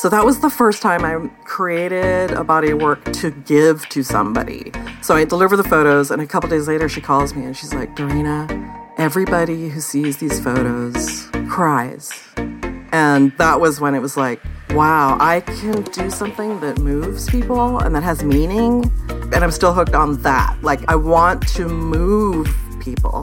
So that was the first time I created a body of work to give to somebody. So I deliver the photos, and a couple days later, she calls me and she's like, Darina, everybody who sees these photos cries. And that was when it was like, wow, I can do something that moves people and that has meaning. And I'm still hooked on that. Like, I want to move people.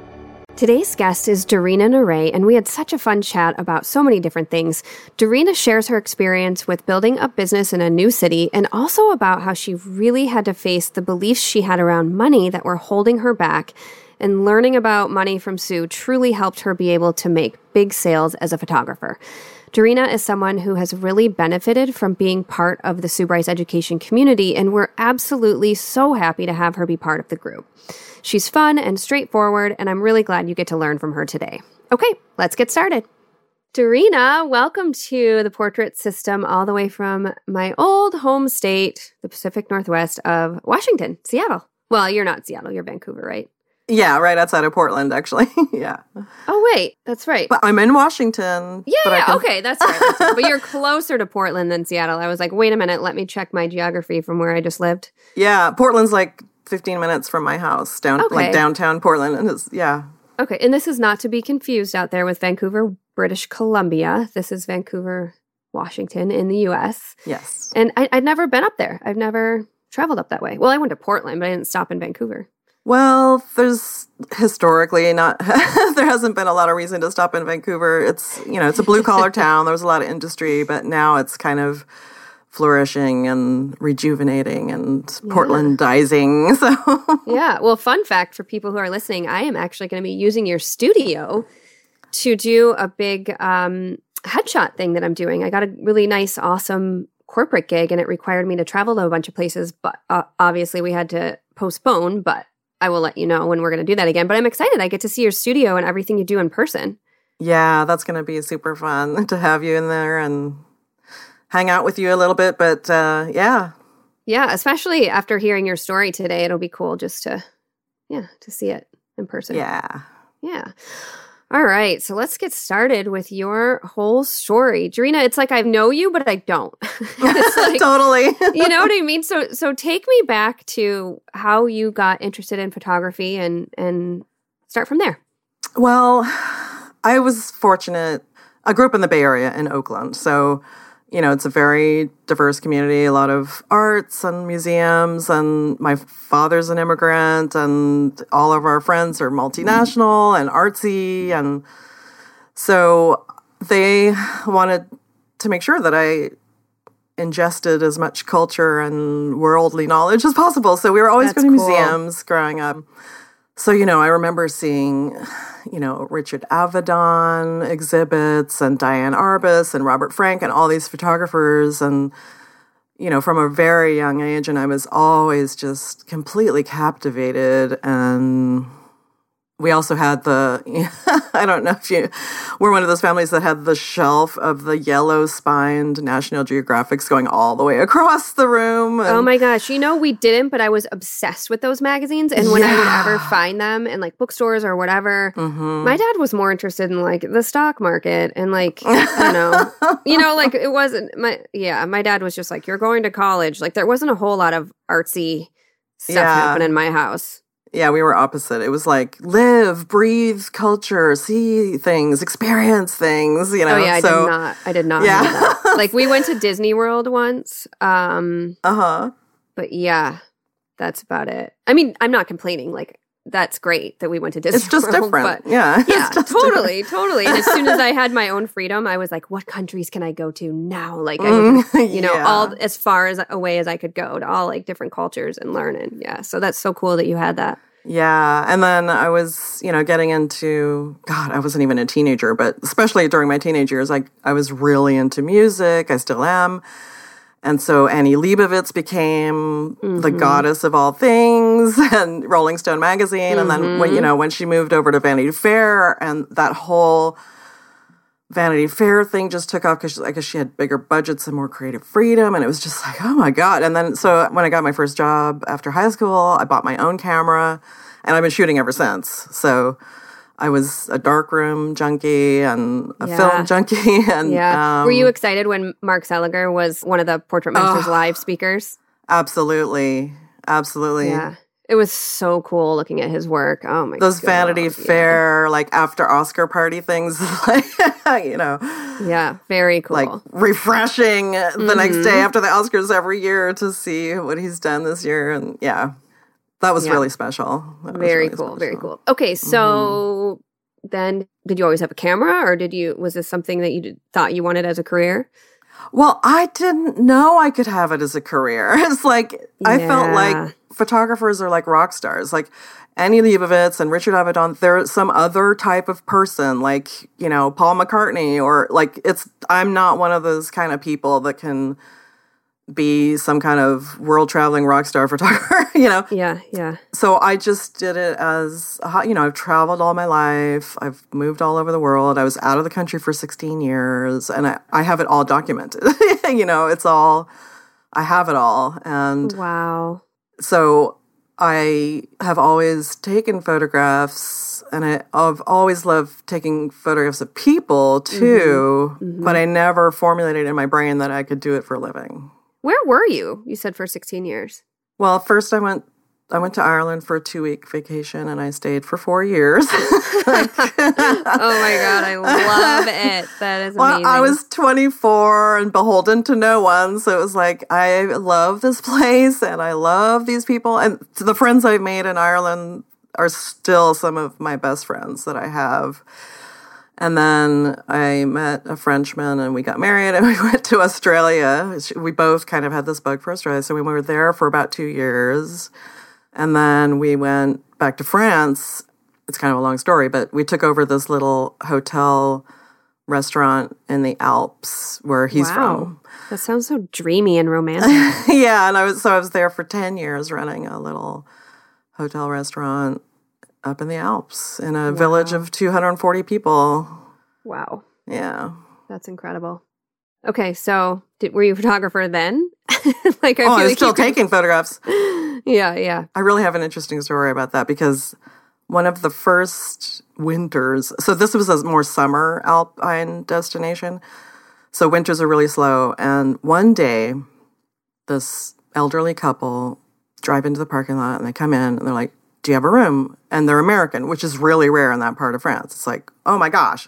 Today's guest is Darina Neyret, and we had such a fun chat about so many different things. Darina shares her experience with building a business in a new city and also about how she really had to face the beliefs she had around money that were holding her back. And learning about money from Sue truly helped her be able to make big sales as a photographer. Darina is someone who has really benefited from being part of the Sue Bryce education community, and we're absolutely so happy to have her be part of the group. She's fun and straightforward, and I'm really glad you get to learn from her today. Okay, let's get started. Darina, welcome to the portrait system all the way from my old home state, the Pacific Northwest of Washington, Seattle. Well, you're not Seattle, you're Vancouver, right? Yeah, right outside of Portland, actually. yeah. Oh, wait, that's right. But I'm in Washington. Yeah, yeah, can... okay, that's right. That's right. but you're closer to Portland than Seattle. I was like, wait a minute, let me check my geography from where I just lived. Yeah, Portland's like 15 minutes from my house, down okay. like downtown Portland. And it's, yeah. Okay, and this is not to be confused out there with Vancouver, British Columbia. This is Vancouver, Washington in the U.S. Yes. And I, I'd never been up there. I've never traveled up that way. Well, I went to Portland, but I didn't stop in Vancouver. Well, there's historically not there hasn't been a lot of reason to stop in Vancouver. It's you know it's a blue collar town. There was a lot of industry, but now it's kind of flourishing and rejuvenating and yeah. Portlandizing. So yeah. Well, fun fact for people who are listening, I am actually going to be using your studio to do a big um, headshot thing that I'm doing. I got a really nice, awesome corporate gig, and it required me to travel to a bunch of places. But uh, obviously, we had to postpone. But I will let you know when we're going to do that again. But I'm excited. I get to see your studio and everything you do in person. Yeah, that's going to be super fun to have you in there and hang out with you a little bit. But uh, yeah. Yeah, especially after hearing your story today, it'll be cool just to, yeah, to see it in person. Yeah. Yeah. All right, so let's get started with your whole story. Darina, it's like I know you, but I don't. like, totally. you know what I mean? So so take me back to how you got interested in photography and and start from there. Well, I was fortunate. I grew up in the Bay Area in Oakland. So you know, it's a very diverse community, a lot of arts and museums. And my father's an immigrant, and all of our friends are multinational and artsy. And so they wanted to make sure that I ingested as much culture and worldly knowledge as possible. So we were always That's going to cool. museums growing up. So, you know, I remember seeing, you know, Richard Avedon exhibits and Diane Arbus and Robert Frank and all these photographers and, you know, from a very young age. And I was always just completely captivated and we also had the i don't know if you were one of those families that had the shelf of the yellow spined national geographics going all the way across the room and, oh my gosh you know we didn't but i was obsessed with those magazines and when yeah. i would ever find them in like bookstores or whatever mm-hmm. my dad was more interested in like the stock market and like you know you know like it wasn't my yeah my dad was just like you're going to college like there wasn't a whole lot of artsy stuff yeah. happening in my house Yeah, we were opposite. It was like live, breathe, culture, see things, experience things. You know. Oh yeah, I so, did not. I did not. Yeah. Like we went to Disney World once. Um, Uh huh. but yeah, that's about it. I mean, I'm not complaining. Like that's great that we went to Disney. It's just World, different. But yeah. yeah, It's different. totally, totally. And as soon as I had my own freedom, I was like, what countries can I go to now? Like, I would, Mm, you know, yeah. all as far as away as I could go to all like different cultures and learn. And yeah, so that's so cool that you had that. Yeah. And then I was, you know, getting into, God, I wasn't even a teenager, but especially during my teenage years, I, I was really into music. I still am. And so Annie Leibovitz became the mm-hmm. goddess of all things and Rolling Stone magazine. And then when, you mm-hmm. know, when she moved over to Vanity Fair and that whole Vanity Fair thing just took off because I guess she had bigger budgets and more creative freedom. And it was just like, oh my God. And then so when I got my first job after high school, I bought my own camera and I've been shooting ever since. So I was a darkroom junkie and a Yeah. film junkie. And Yeah. um, Were you excited when Mark Seliger was one of the Portrait Masters live speakers? absolutely, absolutely. Yeah. It was so cool looking at his work. Oh my Those God. Vanity Yeah. Fair, like after Oscar party things, like, you know, Yeah, very cool. like refreshing the next Mm-hmm. day after the Oscars every year to see what he's done this year. And yeah, that was Yeah. really special. That very really cool, very cool. Okay, so mm-hmm. then did you always have a camera or did you was this something that you did, thought you wanted as a career? Well, I didn't know I could have it as a career. It's like I felt like photographers are like rock stars. Like Annie Leibovitz and Richard Avedon, they're some other type of person, like, you know, Paul McCartney, or like it's I'm not one of those kind of people that can be some kind of world traveling rock star photographer, you know. Yeah, yeah. So I just did it as you know, I've traveled all my life. I've moved all over the world. I was out of the country for 16 years and I, I have it all documented. you know, it's all I have it all. And Wow. so I have always taken photographs and I, I've always loved taking photographs of people too, mm-hmm. Mm-hmm. but I never formulated in my brain that I could do it for a living. Where were you? You said for 16 years. Well, first I went I went to Ireland for a two week vacation and I stayed for four years. Oh my god, I love it. That is amazing. well, I was 24 and beholden to no one. So it was like, I love this place and I love these people. And the friends I've made in Ireland are still some of my best friends that I have. And then I met a Frenchman and we got married and we went to Australia. We both kind of had this bug for Australia. So we were there for about two years. And then we went back to France. It's kind of a long story, but we took over this little hotel restaurant in the Alps where he's from. That sounds so dreamy and romantic. yeah, and I was so I was there for 10 years running a little hotel restaurant up in the Alps in a village of 240 people. wow. Yeah. That's incredible. Okay, so did, were you a photographer then? like I oh, I was like still taking photographs. Yeah, yeah. I really have an interesting story about that because one of the first winters, so this was a more summer alpine destination. So winters are really slow. And one day, this elderly couple drive into the parking lot and they come in and they're like, Do you have a room? And they're American, which is really rare in that part of France. It's like, Oh my gosh.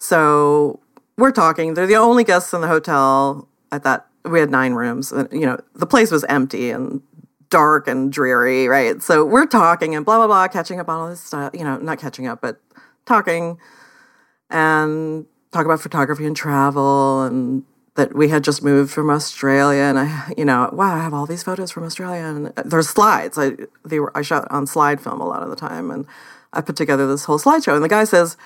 So we're talking. They're the only guests in the hotel at that. We had nine rooms. You know, the place was empty and dark and dreary, right? So we're talking and blah blah blah, catching up on all this stuff. You know, not catching up, but talking and talk about photography and travel and that we had just moved from Australia and I, you know, wow, I have all these photos from Australia and there's slides. I they were I shot on slide film a lot of the time and I put together this whole slideshow and the guy says,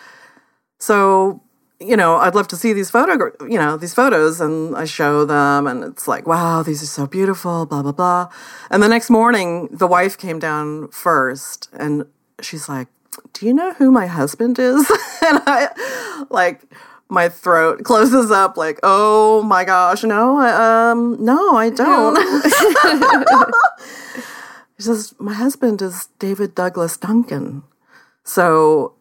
so you know, I'd love to see these photo, you know, these photos, and I show them, and it's like, wow, these are so beautiful, blah blah blah. And the next morning, the wife came down first, and she's like, "Do you know who my husband is?" and I, like, my throat closes up, like, "Oh my gosh, no, I, um, no, I don't." she says, "My husband is David Douglas Duncan." So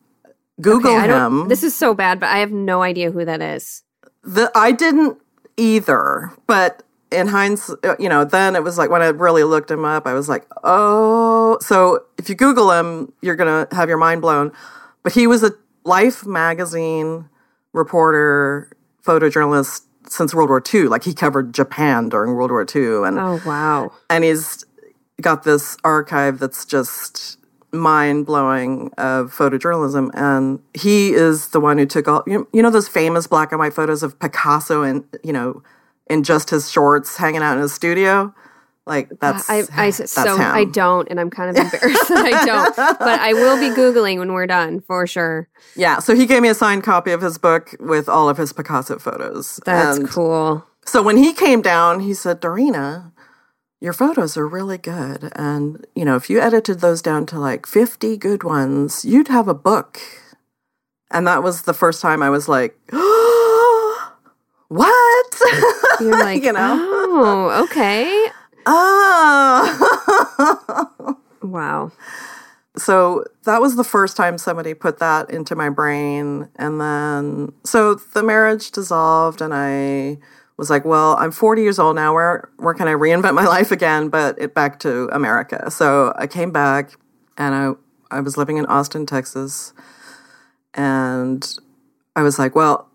Google Okay, I don't- him. This is so bad, but I have no idea who that is. The I didn't either, but in hindsight, uh, you know, then it was like when I really looked him up, I was like, oh. So if you Google him, you're going to have your mind blown. But he was a Life magazine reporter, photojournalist since World War II. Like he covered Japan during World War II. And, Oh wow. and he's got this archive that's just mind blowing of photojournalism. And he is the one who took all, you know, you know, those famous black and white photos of Picasso and, you know, in just his shorts hanging out in his studio. Like uh, that's, I, I that's so him. I don't, and I'm kind of embarrassed that I don't. But I will be googling when we're done for sure. Yeah. So he gave me a signed copy of his book with all of his Picasso photos. That's And cool. So when he came down, he said, Darina, your photos are really good. And, you know, if you edited those down to like 50 good ones, you'd have a book. And that was the first time I was like, what? You're like, you know? oh, okay. Oh. Wow. so that was the first time somebody put that into my brain. And then, so the marriage dissolved, and I was like, well, I'm 40 years old now. Where, where can I reinvent my life again? But it back to America. So I came back and I, I was living in Austin, Texas. And I was like, well,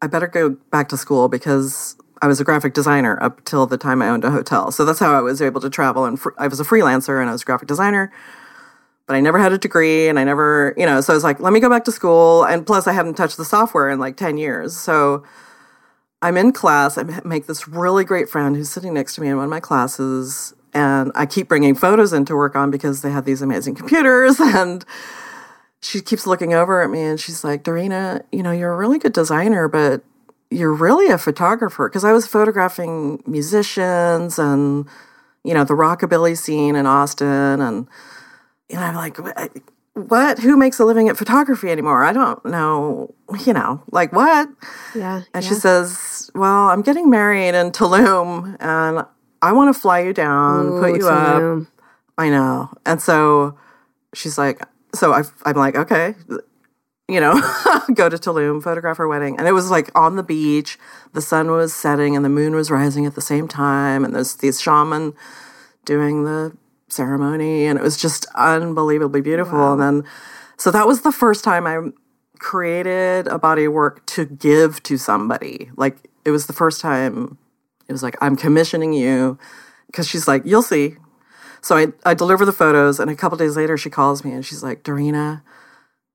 I better go back to school because I was a graphic designer up till the time I owned a hotel. So that's how I was able to travel. And fr- I was a freelancer and I was a graphic designer, but I never had a degree and I never, you know, so I was like, let me go back to school. And plus, I hadn't touched the software in like 10 years. So I'm in class. I make this really great friend who's sitting next to me in one of my classes. And I keep bringing photos in to work on because they have these amazing computers. And she keeps looking over at me and she's like, Darina, you know, you're a really good designer, but you're really a photographer. Because I was photographing musicians and, you know, the rockabilly scene in Austin. And, you know, I'm like, "What-? Who makes a living at photography anymore? I don't know, you know, like what? Yeah. And yeah. she says, Well, I'm getting married in Tulum and I want to fly you down, Ooh, put you up. I know. And so she's like, So I, I'm like, Okay, you know, go to Tulum, photograph her wedding. And it was like on the beach, the sun was setting and the moon was rising at the same time. And there's these shaman doing the ceremony. And it was just unbelievably beautiful. And then, so that was the first time I created a body of work to give to somebody. Like it was the first time it was like, I'm commissioning you. Cause she's like, you'll see. So I, I deliver the photos and a couple days later she calls me and she's like, Darina,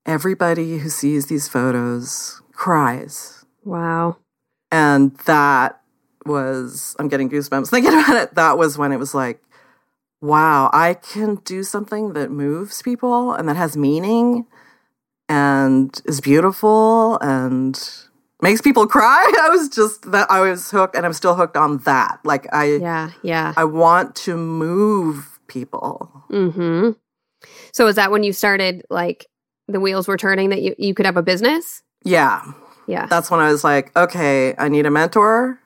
everybody who sees these photos cries. Wow. And that was, I'm getting goosebumps thinking about it. That was when it was like, wow, I can do something that moves people and that has meaning and is beautiful and makes people cry. I was just that I was hooked and I'm still hooked on that. Like I Yeah. Yeah. I want to move people. Mm-hmm. So is that when you started like the wheels were turning that you, you could have a business? Yeah. Yeah. That's when I was like, okay, I need a mentor.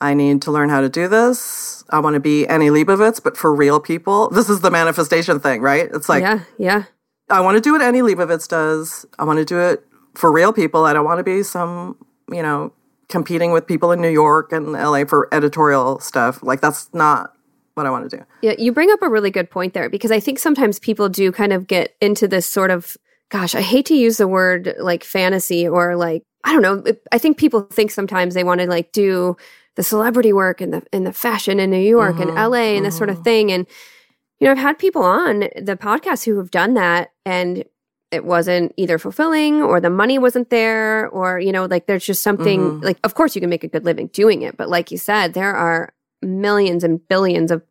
I need to learn how to do this. I want to be Annie Leibovitz, but for real people. This is the manifestation thing, right? It's like yeah. Yeah. I want to do what Annie Leibovitz does. I want to do it for real people. I don't want to be some, you know, competing with people in New York and LA for editorial stuff. Like that's not what I want to do. Yeah, you bring up a really good point there because I think sometimes people do kind of get into this sort of, gosh, I hate to use the word like fantasy or like, I don't know. I think people think sometimes they want to like do the celebrity work and the and the fashion in New York and mm-hmm, LA and this sort of mm-hmm. thing. And you know, I've had people on the podcast who have done that and it wasn't either fulfilling or the money wasn't there or you know like there's just something mm-hmm. like of course you can make a good living doing it but like you said there are millions and billions of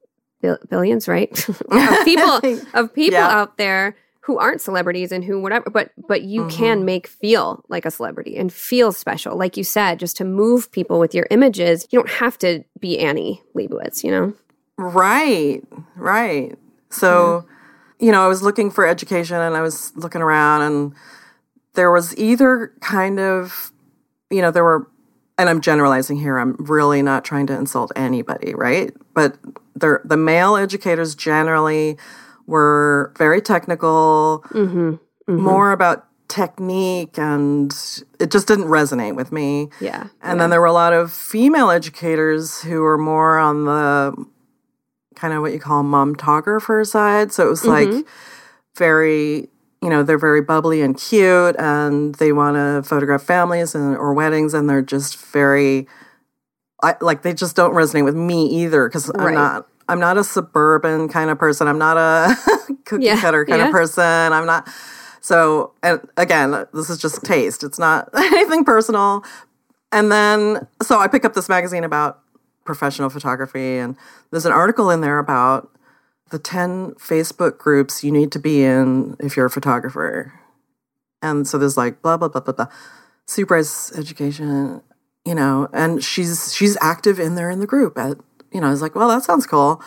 bil- billions right of people of people Yeah. out there who aren't celebrities and who whatever but but you Mm-hmm. can make feel like a celebrity and feel special like you said just to move people with your images you don't have to be Annie Leibovitz you know Right, right. So, you know, I was looking for education and I was looking around, and there was either kind of, you know, there were, and I'm generalizing here, I'm really not trying to insult anybody, right? But there, the male educators generally were very technical, more about technique and it just didn't resonate with me. Yeah. And then there were a lot of female educators who were more on the kind of what you call momtographer side. So it was Mm-hmm. like very, you know, they're very bubbly and cute and they want to photograph families and or weddings and they're just very I like they just don't resonate with me either cuz Right. I'm not I'm not a suburban kind of person. I'm not a cookie Yeah, cutter kind yeah. of person. I'm not so and again, this is just taste. It's not anything personal. And then, so I pick up this magazine about professional photography, and there's an article in there about the 10 Facebook groups you need to be in if you're a photographer. And so there's like blah, blah, blah, blah, blah. Bryce Education, you know, and she's she's active in there in the group. At, you know, I was like, well, that sounds cool.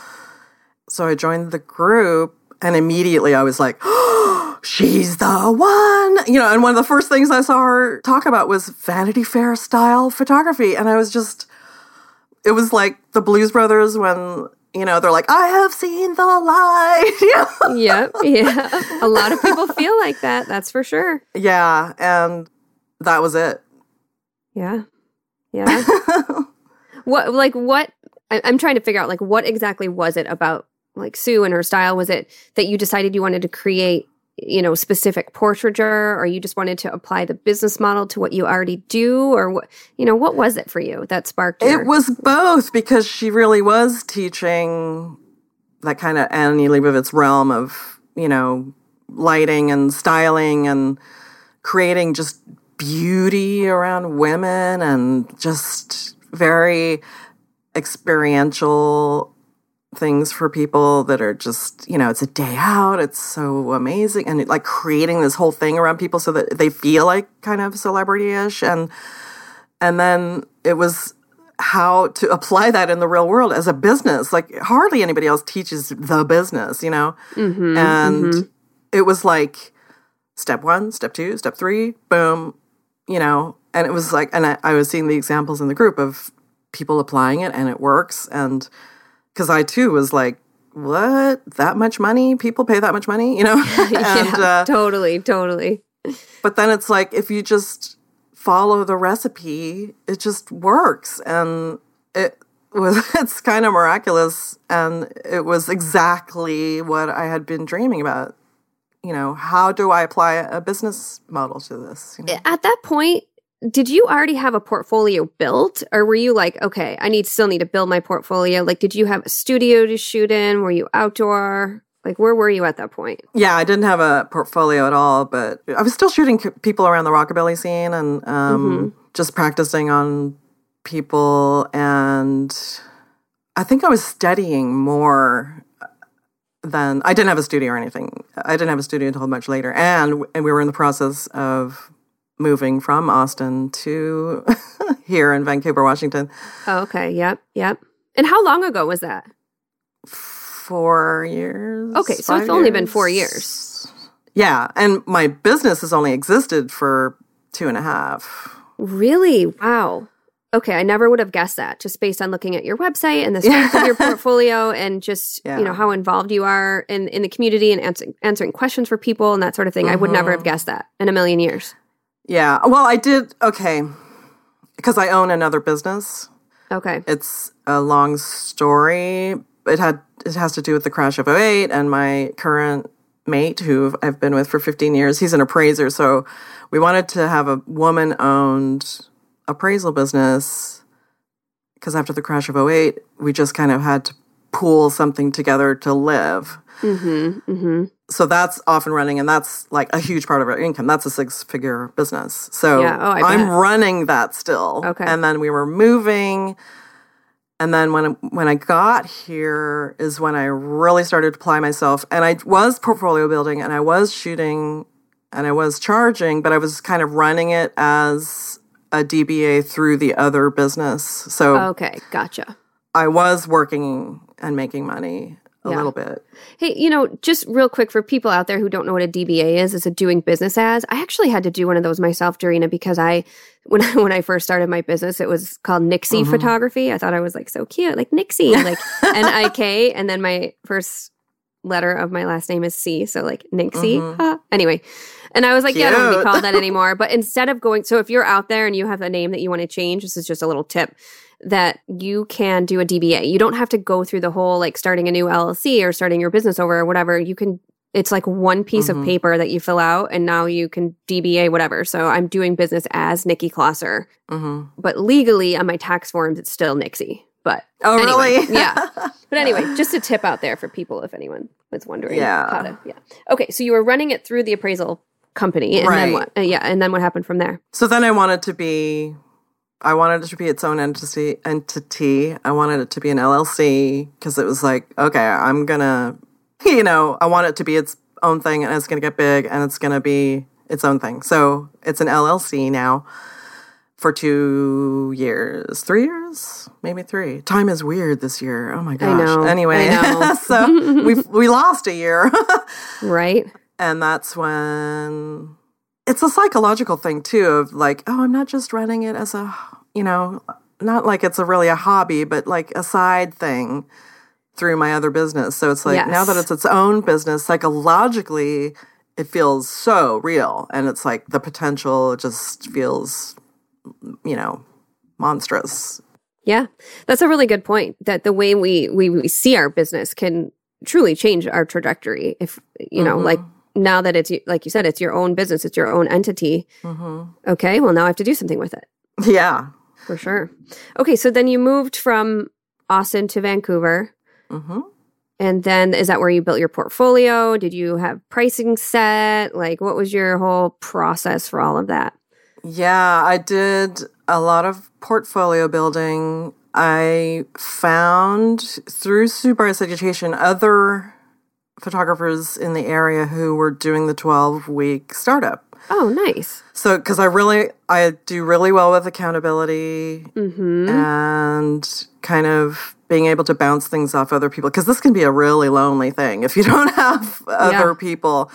So I joined the group, and immediately I was like, she's the one. You know, and one of the first things I saw her talk about was Vanity Fair style photography. And I was just, it was like the Blues Brothers when, you know, they're like, I have seen the light. Yeah. Yep. Yeah. A lot of people feel like that. That's for sure. yeah. And that was it. Yeah. Yeah. what, like, what, I, I'm trying to figure out, like, what exactly was it about, like, Sue and her style? Was it that you decided you wanted to create, you know, specific portraiture, or you just wanted to apply the business model to what you already do? Or what, you know, what was it for you that sparked your, It was both because she really was teaching that kind of Annie Leibovitz realm of, you know, lighting and styling and creating just beauty around women and just very experiential things for people that are just, you know, it's a day out. It's so amazing. And it, like creating this whole thing around people so that they feel like kind of celebrity ish. And, and then it was how to apply that in the real world as a business. Like hardly anybody else teaches the business, you know? Mhm, and mhm. it was like step one, step two, step three, boom, you know, and it was like, and I, I was seeing the examples in the group of people applying it and it works. And because I too was like, what? That much money? People pay that much money, you know? and, yeah, uh, totally, totally. but then it's like, if you just follow the recipe, it just works. And it was, it's kind of miraculous. And it was exactly what I had been dreaming about. You know, how do I apply a business model to this? you know? At that point, did you already have a portfolio built or were you like, okay, I need still need to build my portfolio? Like did you have a studio to shoot in? Were you outdoor? Like where were you at that point? Yeah, I didn't have a portfolio at all, but I was still shooting c- people around the rockabilly scene and um, just practicing on people. And I think I was studying more than I didn't have a studio or anything. I didn't have a studio until much later, and and we were in the process of moving from Austin to here in Vancouver, Washington. Oh, okay. Yep. Yep. And how long ago was that? Four years. Okay, so it's five only been four years. Yeah, and my business has only existed for two and a half. Really? Wow. Okay, I never would have guessed that just based on looking at your website and the strength of your portfolio and just, Yeah. you know, how involved you are in, in the community and answering, answering questions for people and that sort of thing. I would never Mm-hmm. have guessed that in a million years. Yeah. Well, I did okay because I own another business. Okay. It's a long story. It had it has to do with the crash of 08 and my current mate who I've been with for 15 years. He's an appraiser, so we wanted to have a woman-owned appraisal business because after the crash of 08, we just kind of had to pool something together to live. Mm-hmm. Mm-hmm. So that's off and running and that's like a huge part of our income that's a six figure business so Yeah. Oh, i'm running that still Okay. and then we were moving and then when when i got here is when i really started to apply myself and i was portfolio building and i was shooting and i was charging but i was kind of running it as a dba through the other business so Okay. Gotcha. i was working and making money a Yeah. little bit Hey, you know, just real quick for people out there who don't know what a DBA is, it's a doing business as. I actually had to do one of those myself, Darina, because I when I when I first started my business, it was called Nixie Mm-hmm. Photography. I thought I was like so cute, like Nixie, like N I K, and then my first letter of my last name is C, so like Nixie. Mm-hmm. huh. Anyway, And I was like, yeah, I don't want to be called that anymore. But instead of going, so if you're out there and you have a name that you want to change, this is just a little tip that you can do a DBA. You don't have to go through the whole like starting a new LLC or starting your business over or whatever. You can, it's like one piece Mhm. of paper that you fill out and now you can DBA whatever. So I'm doing business as Nikki Closser, hmm but legally on my tax forms, it's still Nixie. But Oh, Anyway, really? yeah. But anyway, just a tip out there for people if anyone was wondering Yeah. to. Yeah. Okay, so you were running it through the appraisal company, and then Right. what? Uh, yeah, and then what happened from there? So then I wanted to be, I wanted it to be its own entity. Entity. I wanted it to be an LLC because it was like, okay, I'm gonna, you know, I want it to be its own thing, and it's gonna get big, and it's gonna be its own thing. So it's an LLC now for two years, three years, maybe three. Time is weird this year. Oh my gosh. I know, Anyway, I know. so we we lost a year. Right. And that's when it's a psychological thing too of like, oh, I'm not just running it as a, you know, not like it's a really a hobby, but like a side thing through my other business. So it's like now that it's its own business, psychologically, it feels so real. And it's like the potential just feels, you know, monstrous. Yeah, that's a really good point. That the way we we, we see our business can truly change our trajectory. If you know, Mhm. like now that it's like you said, it's your own business, it's your own entity. hmm Okay, well now I have to do something with it Yeah. for sure. Okay, so then you moved from Austin to Vancouver. hmm And then is that where you built your portfolio? Did you have pricing set? Like what was your whole process for all of that? Yeah, I did a lot of portfolio building. I found through Bryce Education other photographers in the area who were doing the 12 week startup. Oh, nice. So, because I really, I do really well with accountability Mhm. and kind of being able to bounce things off other people because this can be a really lonely thing if you don't have other Yeah. people.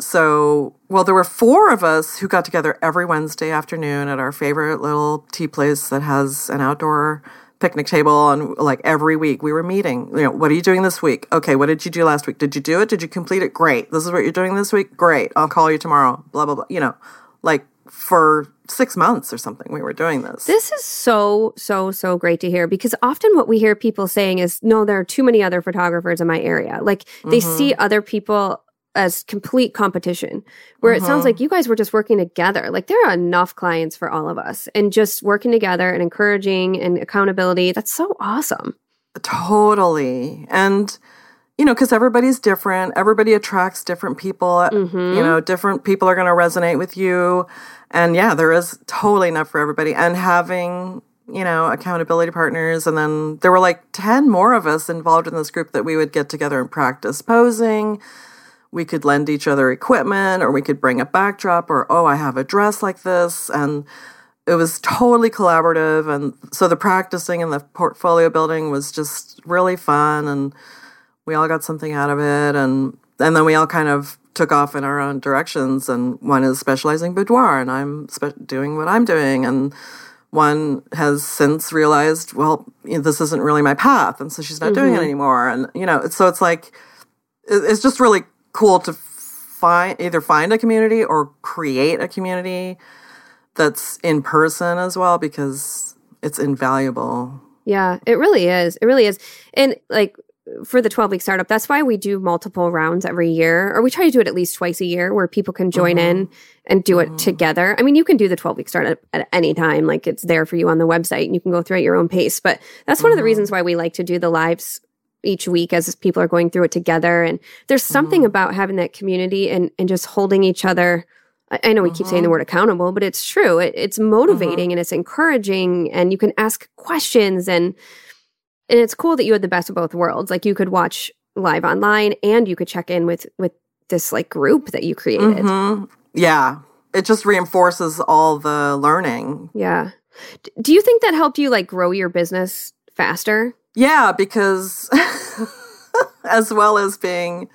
So, well, there were four of us who got together every Wednesday afternoon at our favorite little tea place that has an outdoor picnic table and like every week. We were meeting you know what are you doing this week? Okay what did you do last week? Did you do it? Did you complete it? Great. This is what you're doing this week? Great. I'll call you tomorrow. Blah blah blah you know like for six months or something we were doing this. This is so, so, so great to hear because often what we hear people saying is, no, there are too many other photographers in my area. Like they Mm-hmm. see other people as complete competition, where it Mm-hmm. sounds like you guys were just working together. Like there are enough clients for all of us and just working together and encouraging and accountability. That's so awesome. Totally. And, you know, because everybody's different, everybody attracts different people. Mhm. You know, different people are going to resonate with you. And yeah, there is totally enough for everybody. And having, you know, accountability partners. And then there were like 10 more of us involved in this group that we would get together and practice posing. We could lend each other equipment or we could bring a backdrop or, oh, I have a dress like this. And, it was totally collaborative and so the practicing and the portfolio building was just really fun and we all got something out of it and and then we all kind of took off in our own directions and one is specializing boudoir and i'm spe- doing what i'm doing and one has since realized well you know, this isn't really my path and so she's not doing it mm-hmm. anymore and you know so it's like it's just really cool to find either find a community or create a community that's in person as well because it's invaluable. Yeah, it really is. It really is. And like for the 12 week startup, that's why we do multiple rounds every year, or we try to do it at least twice a year where people can join in mm-hmm. and do it mm-hmm. together. I mean, you can do the 12 week startup at any time, like it's there for you on the website and you can go through at your own pace. But that's one of the mm-hmm. reasons why we like to do the lives each week as people are going through it together. And there's mm-hmm. something about having that community and, and just holding each other. I, I know we keep saying the mm-hmm. word accountable, but it's true. It, it's motivating mm-hmm. and it's encouraging, and you can ask questions and and it's cool that you had the best of both worlds. Like you could watch live online and you could check in with with this like group that you created. Mhm. Yeah, it just reinforces all the learning. Yeah. D- do you think that helped you like grow your business faster? Yeah, because as well as being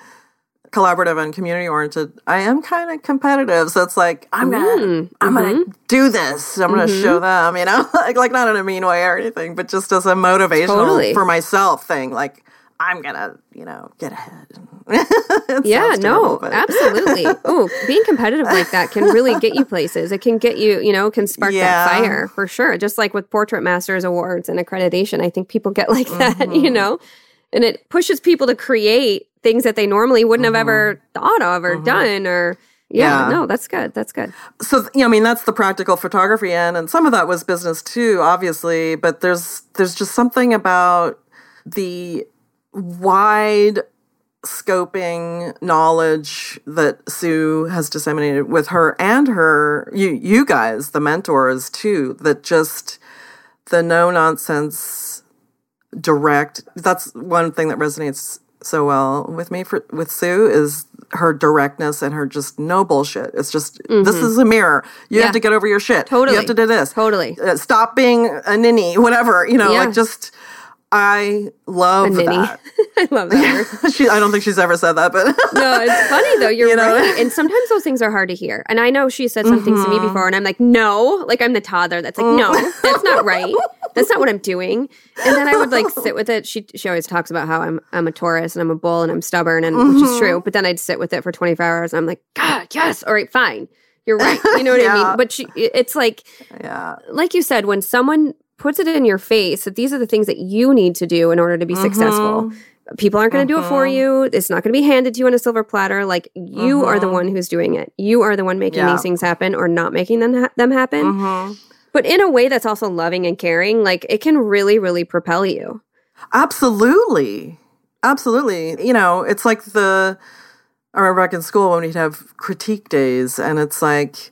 collaborative and community oriented, I am kind of competitive. So it's like I'm gonna Mm, I'm gonna mhm. do this. I'm gonna show them, you know, like like not in a mean way or anything, but just as a motivational Totally. for myself thing. Like I'm gonna, you know, get ahead. yeah, terrible, no, but- absolutely. oh, being competitive like that can really get you places. It can get you, you know, can spark Yeah. that fire for sure. Just like with Portrait Masters awards and accreditation, I think people get like that, Mm-hmm. you know, and it pushes people to create things that they normally wouldn't have ever thought of or done or. Yeah, Mm-hmm. Yeah. no, that's good. That's good. so you know, I mean that's the practical photography end, and some of that was business too, obviously. But there's there's just something about the wide scoping knowledge that Sue has disseminated with her and her you you guys, the mentors too, that just the no nonsense direct that's one thing that resonates so well with me for with Sue is her directness and her just no bullshit. It's just this is a mirror. You Yeah. have to get over your shit. Totally. You have to do this. Totally. Uh, stop being a ninny, whatever. You know, Yeah. like just I love that. I love that word. she, I don't think she's ever said that, but No, it's funny though. You're You know? right. And sometimes those things are hard to hear. And I know she said some things to me Mm-hmm. before, and I'm like, no. Like I'm the toddler that's like, no, Mm. that's not right. That's not what I'm doing. And then I would like sit with it. She she always talks about how I'm I'm a Taurus and I'm a bull and I'm stubborn and which Mm-hmm. is true. But then I'd sit with it for 24 hours and I'm like, God, yes, all right, fine. You're right. You know what I mean? But she, it's like yeah, like you said, when someone puts it in your face that these are the things that you need to do in order to be successful, Mm-hmm. people aren't going to do it for you. It's not going to be handed to you on a silver platter. Like you are the one who's doing it. You are the one making Mm-hmm. Yeah. these things happen or not making them ha- them happen. Mm-hmm. But in a way that's also loving and caring. Like it can really, really propel you. absolutely, absolutely. You know, it's like the I remember back in school when we'd have critique days, and it's like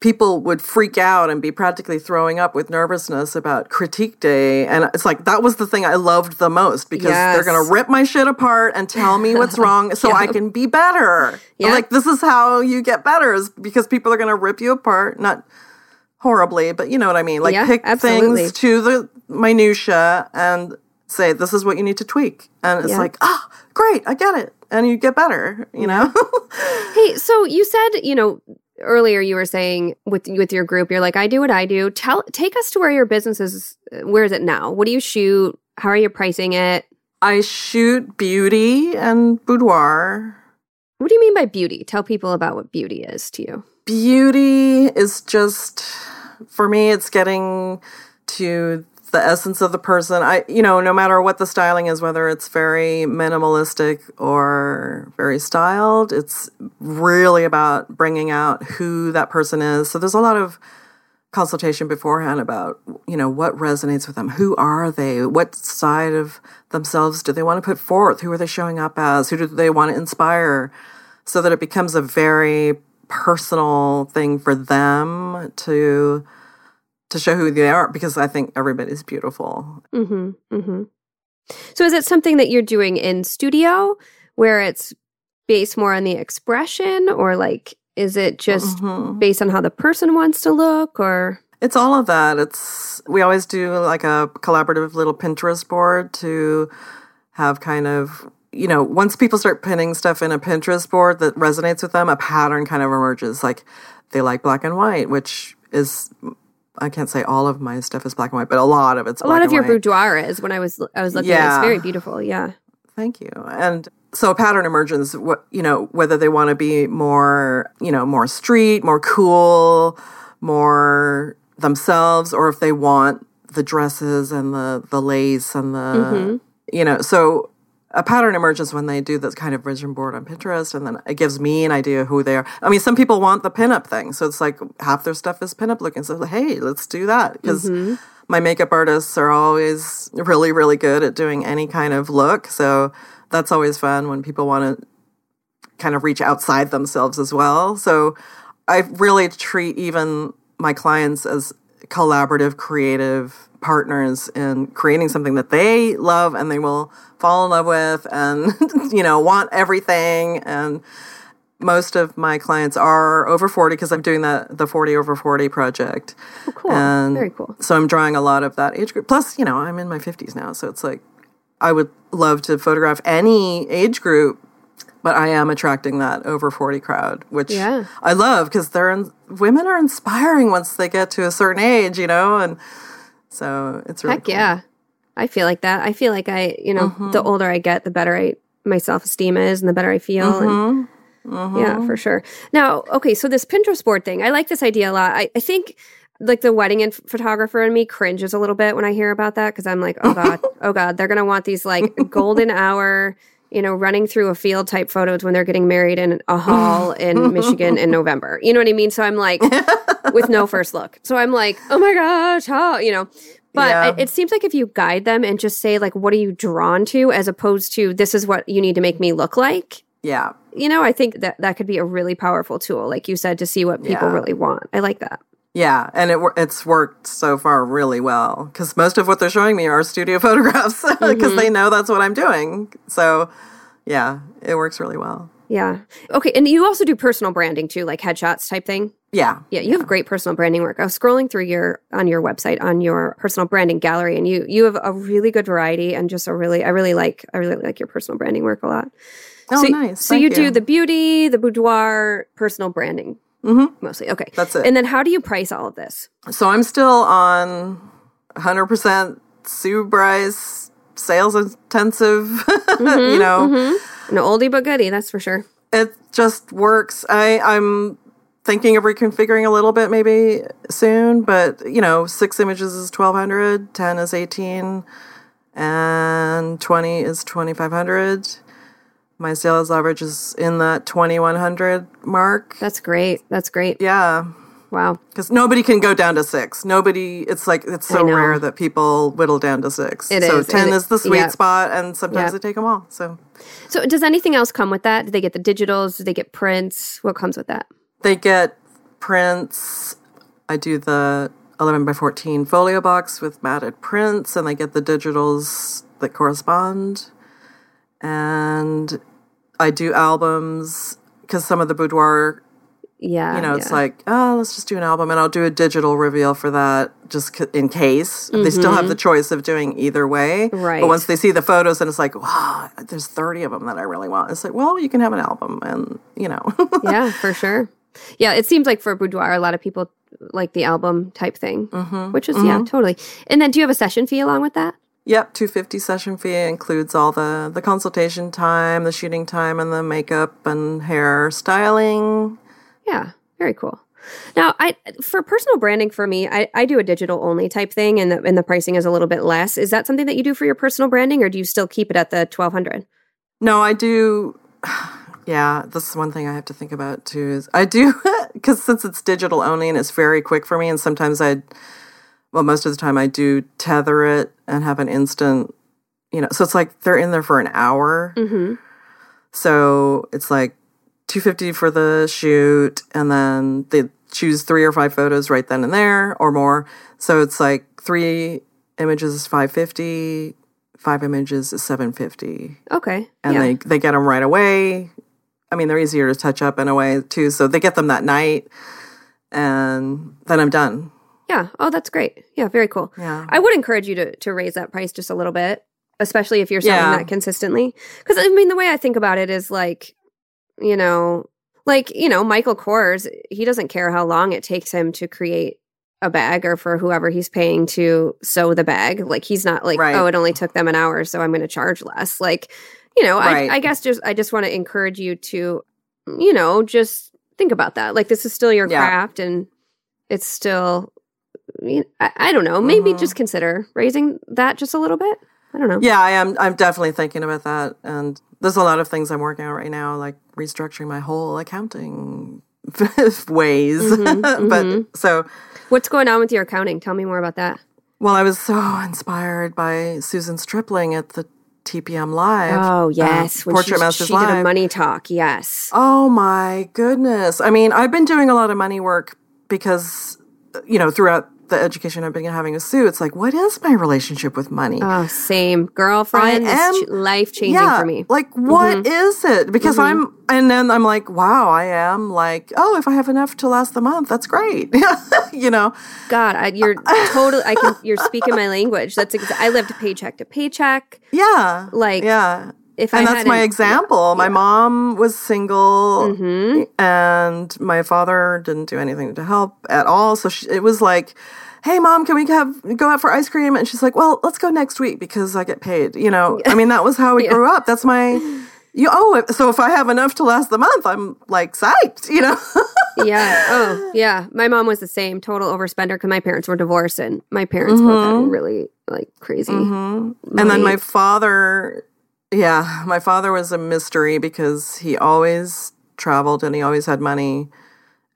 people would freak out and be practically throwing up with nervousness about critique day and it's like that was the thing i loved the most because they're going to rip my shit apart and tell me what's wrong so i can be better. Yeah. like this is how you get better is because people are going to rip you apart not horribly but you know what i mean? Like Yeah, pick absolutely. things to the minutia and say this is what you need to tweak and it's like ah great i get it and you get better you know? Hey, so you said, you know, earlier you were saying with with your group, you're like, I do what I do. Tell take us to where your business is. Where is it now? What do you shoot? How are you pricing it? i shoot beauty and boudoir What do you mean by beauty? Tell people about what beauty is to you. beauty is just for me it's getting to the essence of the person. I you know no matter what the styling is whether it's very minimalistic or very styled it's really about bringing out who that person is. So there's a lot of consultation beforehand about you know what resonates with them. Who are they? What side of themselves do they want to put forth? Who are they showing up as? Who do they want to inspire? So that it becomes a very personal thing for them to to show who they are because I think everybody's beautiful. Mm-hmm. Mm-hmm. So is it something that you're doing in studio where it's based more on the expression or like is it just Mhm. based on how the person wants to look or It's all of that. It's we always do like a collaborative little Pinterest board to have kind of you know once people start pinning stuff in a Pinterest board that resonates with them, a pattern kind of emerges. Like they like black and white, which is I can't say all of my stuff is black and white, but a lot of it's a black lot of your white. boudoir is when I was I was looking at it. It's very beautiful. Yeah. Thank you. And so a pattern emerges, what you know, whether they want to be more, you know, more street, more cool, more themselves, or if they want the dresses and the the lace and the, mm-hmm. you know, so a pattern emerges when they do this kind of vision board on Pinterest, and then it gives me an idea who they are. I mean, some people want the pinup thing, so it's like half their stuff is pinup looking. So hey, let's do that because mm-hmm. my makeup artists are always really, really good at doing any kind of look. So that's always fun when people want to kind of reach outside themselves as well. So I really treat even my clients as collaborative, creative partners in creating something that they love and they will fall in love with and, you know, want everything. And most of my clients are over 40 because I'm doing that, the 40 over 40 project. Oh, cool. And very cool. So I'm drawing a lot of that age group. Plus, you know, I'm in my 50s now. So it's like, I would love to photograph any age group, but I am attracting that over 40 crowd, which Yeah. I love because they're in, women are inspiring once they get to a certain age, you know? And so it's really Heck cool. yeah. I feel like that. I feel like I, you know, Mm-hmm. the older I get, the better I my self esteem is, and the better I feel. And Mm-hmm. yeah, for sure. Now, okay, so this Pinterest board thing, I like this idea a lot. I, I think like the wedding and photographer in me cringes a little bit when I hear about that because I'm like, oh god, oh god, they're gonna want these like golden hour, you know, running through a field type photos when they're getting married in a hall in Michigan in November. You know what I mean? So I'm like, with no first look. So I'm like, oh my gosh, how you know. But Yeah. it, it seems like if you guide them and just say like, what are you drawn to, as opposed to this is what you need to make me look like, Yeah. you know, I think that that could be a really powerful tool, like you said, to see what people Yeah. really want. I like that. Yeah, and it it's worked so far really well because most of what they're showing me are studio photographs because Mm-hmm. they know that's what I'm doing. So, yeah, it works really well. Yeah. Okay. And you also do personal branding too, like headshots type thing. Yeah, Yeah, you have great personal branding work. I was scrolling through your on your website on your personal branding gallery, and you you have a really good variety and just a really I really like I really like your personal branding work a lot. Oh, so, nice. So Thank you, do the beauty, the boudoir, personal branding, mm-hmm. mostly. Okay, That's it. And then how do you price all of this? So I'm still on 100% Sue Bryce sales intensive. Mm-hmm, you know, An oldie but goodie, that's for sure. it just works. I I'm thinking of reconfiguring a little bit maybe soon, but you know, six images is 1200, 10 is 18, and 20 is 2500. My sales average is in that 2100 mark. That's great. That's great. Yeah, Wow. because nobody can go down to six. Nobody, it's like it's so rare that people whittle down to six. It so is. ten It- is the sweet yeah. spot, and sometimes Yeah. they take them all. So So does anything else come with that? Do they get the digitals? Do they get prints? What comes with that? they get prints. I do the eleven by fourteen folio box with matted prints, and they get the digitals that correspond. And I do albums because some of the boudoir Yeah. you know, it's yeah. like, oh, let's just do an album, and I'll do a digital reveal for that, just c- in case. They still have the choice of doing either way. Mm-hmm. Right. But once they see the photos, and it's like, wow, there's 30 of them that I really want. It's like, well, you can have an album, and you know, yeah, for sure. Yeah, it seems like for boudoir, a lot of people like the album type thing, Mm-hmm. which is yeah, totally. And then, do you have a session fee along with that? yep, 250 session fee includes all the the consultation time, the shooting time, and the makeup and hair styling. Yeah, very cool. Now, I for personal branding for me, I, I do a digital only type thing, and the and the pricing is a little bit less. Is that something that you do for your personal branding, or do you still keep it at the twelve hundred? No, I do. Yeah, this is one thing I have to think about too. Is I do because since it's digital only and it's very quick for me, and sometimes I, well, most of the time I do tether it and have an instant, you know. So it's like they're in there for an hour. Mm-hmm. So it's like two fifty for the shoot, and then they choose three or five photos right then and there, or more. So it's like three images is five fifty, five images is seven fifty Okay. and yeah. they they get them right away. I mean, they're easier to touch up in a way too, so they get them that night, and then I'm done. Yeah. Oh, that's great. Yeah, very cool. Yeah. I would encourage you to to raise that price just a little bit, especially if you're selling Yeah. that consistently. Because I mean, the way I think about it is like, you know, like you know, Michael Kors, he doesn't care how long it takes him to create a bag or for whoever he's paying to sew the bag. Like he's not like, Right. oh, it only took them an hour, so I'm going to charge less. Like, you know, Right. I, I guess just I just want to encourage you to, you know, just think about that. Like this is still your Yeah. craft, and it's still. I, I don't know. Maybe Mhm. just consider raising that just a little bit. I don't know. Yeah, I am. I'm definitely thinking about that, and there's a lot of things I'm working on right now, like restructuring my whole accounting ways. Mm-hmm, but so, What's going on with your accounting? Tell me more about that. well, I was so inspired by Susan Stripling at the TPM Live. Oh uh, yes, when Portrait she, Masters she did a money talk. Yes. Oh my goodness. I mean, I've been doing a lot of money work because, you know, throughout the education I've been having with Sue, it's like, what is my relationship with money? Oh, same girlfriend. I am- life changing yeah, for me. like what mm-hmm. is it? Because mm-hmm. I'm, and then I'm like, wow, I am like, oh, if I have enough to last the month, that's great. you know, God, I, you're totally. I can. You're speaking my language. That's. Exa- I lived paycheck to paycheck. yeah, Like, yeah. If and I that's my example. My mom was single, Mm-hmm. and my father didn't do anything to help at all. So she, it was like, hey mom can we have go out for ice cream and she's like well let's go next week because i get paid you know i mean that was how we Yeah. grew up that's my you oh so if i have enough to last the month i'm like psyched you know yeah. Oh, yeah. My mom was the same, total overspender because my parents were divorced and my parents both Mm-hmm. had really like crazy. and then my father yeah my father was a mystery because he always traveled and he always had money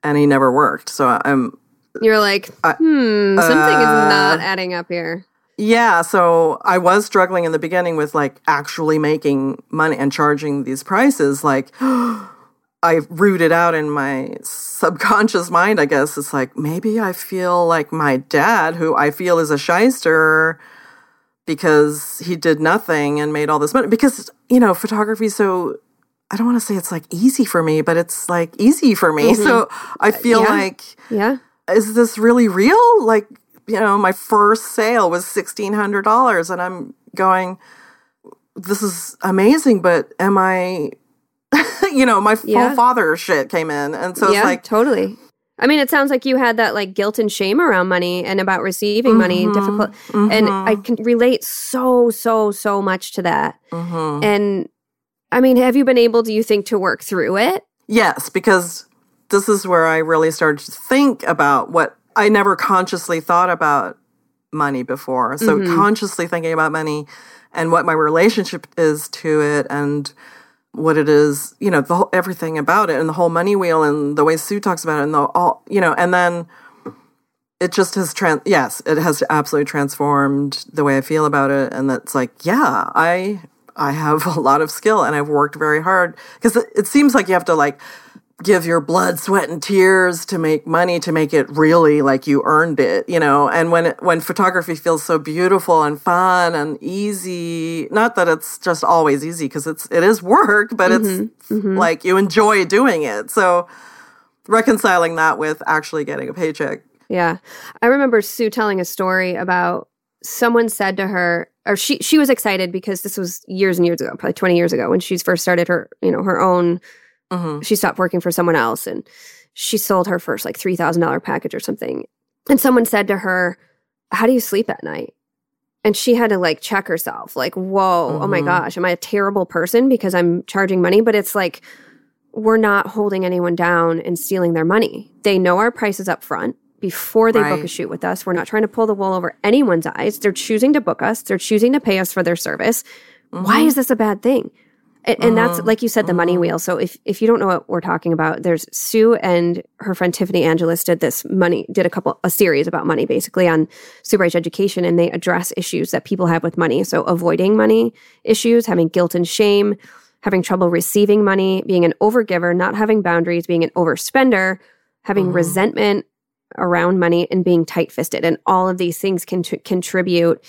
and he never worked so i'm You're like, hmm, something is uh, not adding up here. Yeah, so I was struggling in the beginning with like actually making money and charging these prices. Like, I rooted out in my subconscious mind, I guess. It's like, maybe I feel like my dad, who I feel is a shyster because he did nothing and made all this money. Because, you know, photography so. I don't want to say it's like easy for me, but it's like easy for me. Mm-hmm. So I uh, feel yeah. like Yeah. is this really real? Like, you know, my first sale was $1,600 and I'm going, this is amazing, but am I, you know, my Yeah. full father shit came in. And so yeah, it's like, totally. I mean, it sounds like you had that like guilt and shame around money and about receiving money and mm-hmm. difficult. And I mm-hmm. can relate so, so, so much to that. mhm. And I mean, have you been able, do you think, to work through it? yes, because this is where I really started to think about what I never consciously thought about money before. So mm-hmm. consciously thinking about money and what my relationship is to it and what it is, you know, the whole, everything about it and the whole money wheel and the way Sue talks about it and the all, you know, and then it just has trans, yes, it has absolutely transformed the way I feel about it. And that's like, yeah, I, I have a lot of skill and I've worked very hard because it, it seems like you have to like give your blood, sweat, and tears to make money to make it really like you earned it, you know. And when it, when photography feels so beautiful and fun and easy, not that it's just always easy because it's it is work, but it's mm-hmm, mm-hmm. like you enjoy doing it. So reconciling that with actually getting a paycheck. Yeah. I remember Sue telling a story about someone said to her, or she she was excited because this was years and years ago, probably 20 years ago when she first started her, you know, her own hmm she stopped working for someone else and she sold her first like $3,000 package or something. And someone said to her, "How do you sleep at night?" And she had to like check herself, like, "Whoa, oh my Mhm. gosh, am I a terrible person because I'm charging money?" But it's like we're not holding anyone down and stealing their money. They know our prices up front before they book a shoot with us. We're not trying to pull the wool over anyone's eyes. They're choosing to book us. They're choosing to pay us for their service. Why is this a bad thing? And, and that's oh. like you said, the money wheel. So if if you don't know what we're talking about, there's Sue and her friend Tiffany Angelis did this money did a couple a series about money basically on Sue Bryce Education, and they address issues that people have with money. So avoiding money issues, having guilt and shame, having trouble receiving money, being an overgiver, not having boundaries, being an overspender, having mm-hmm. resentment around money, and being tight fisted. And all of these things can t- contribute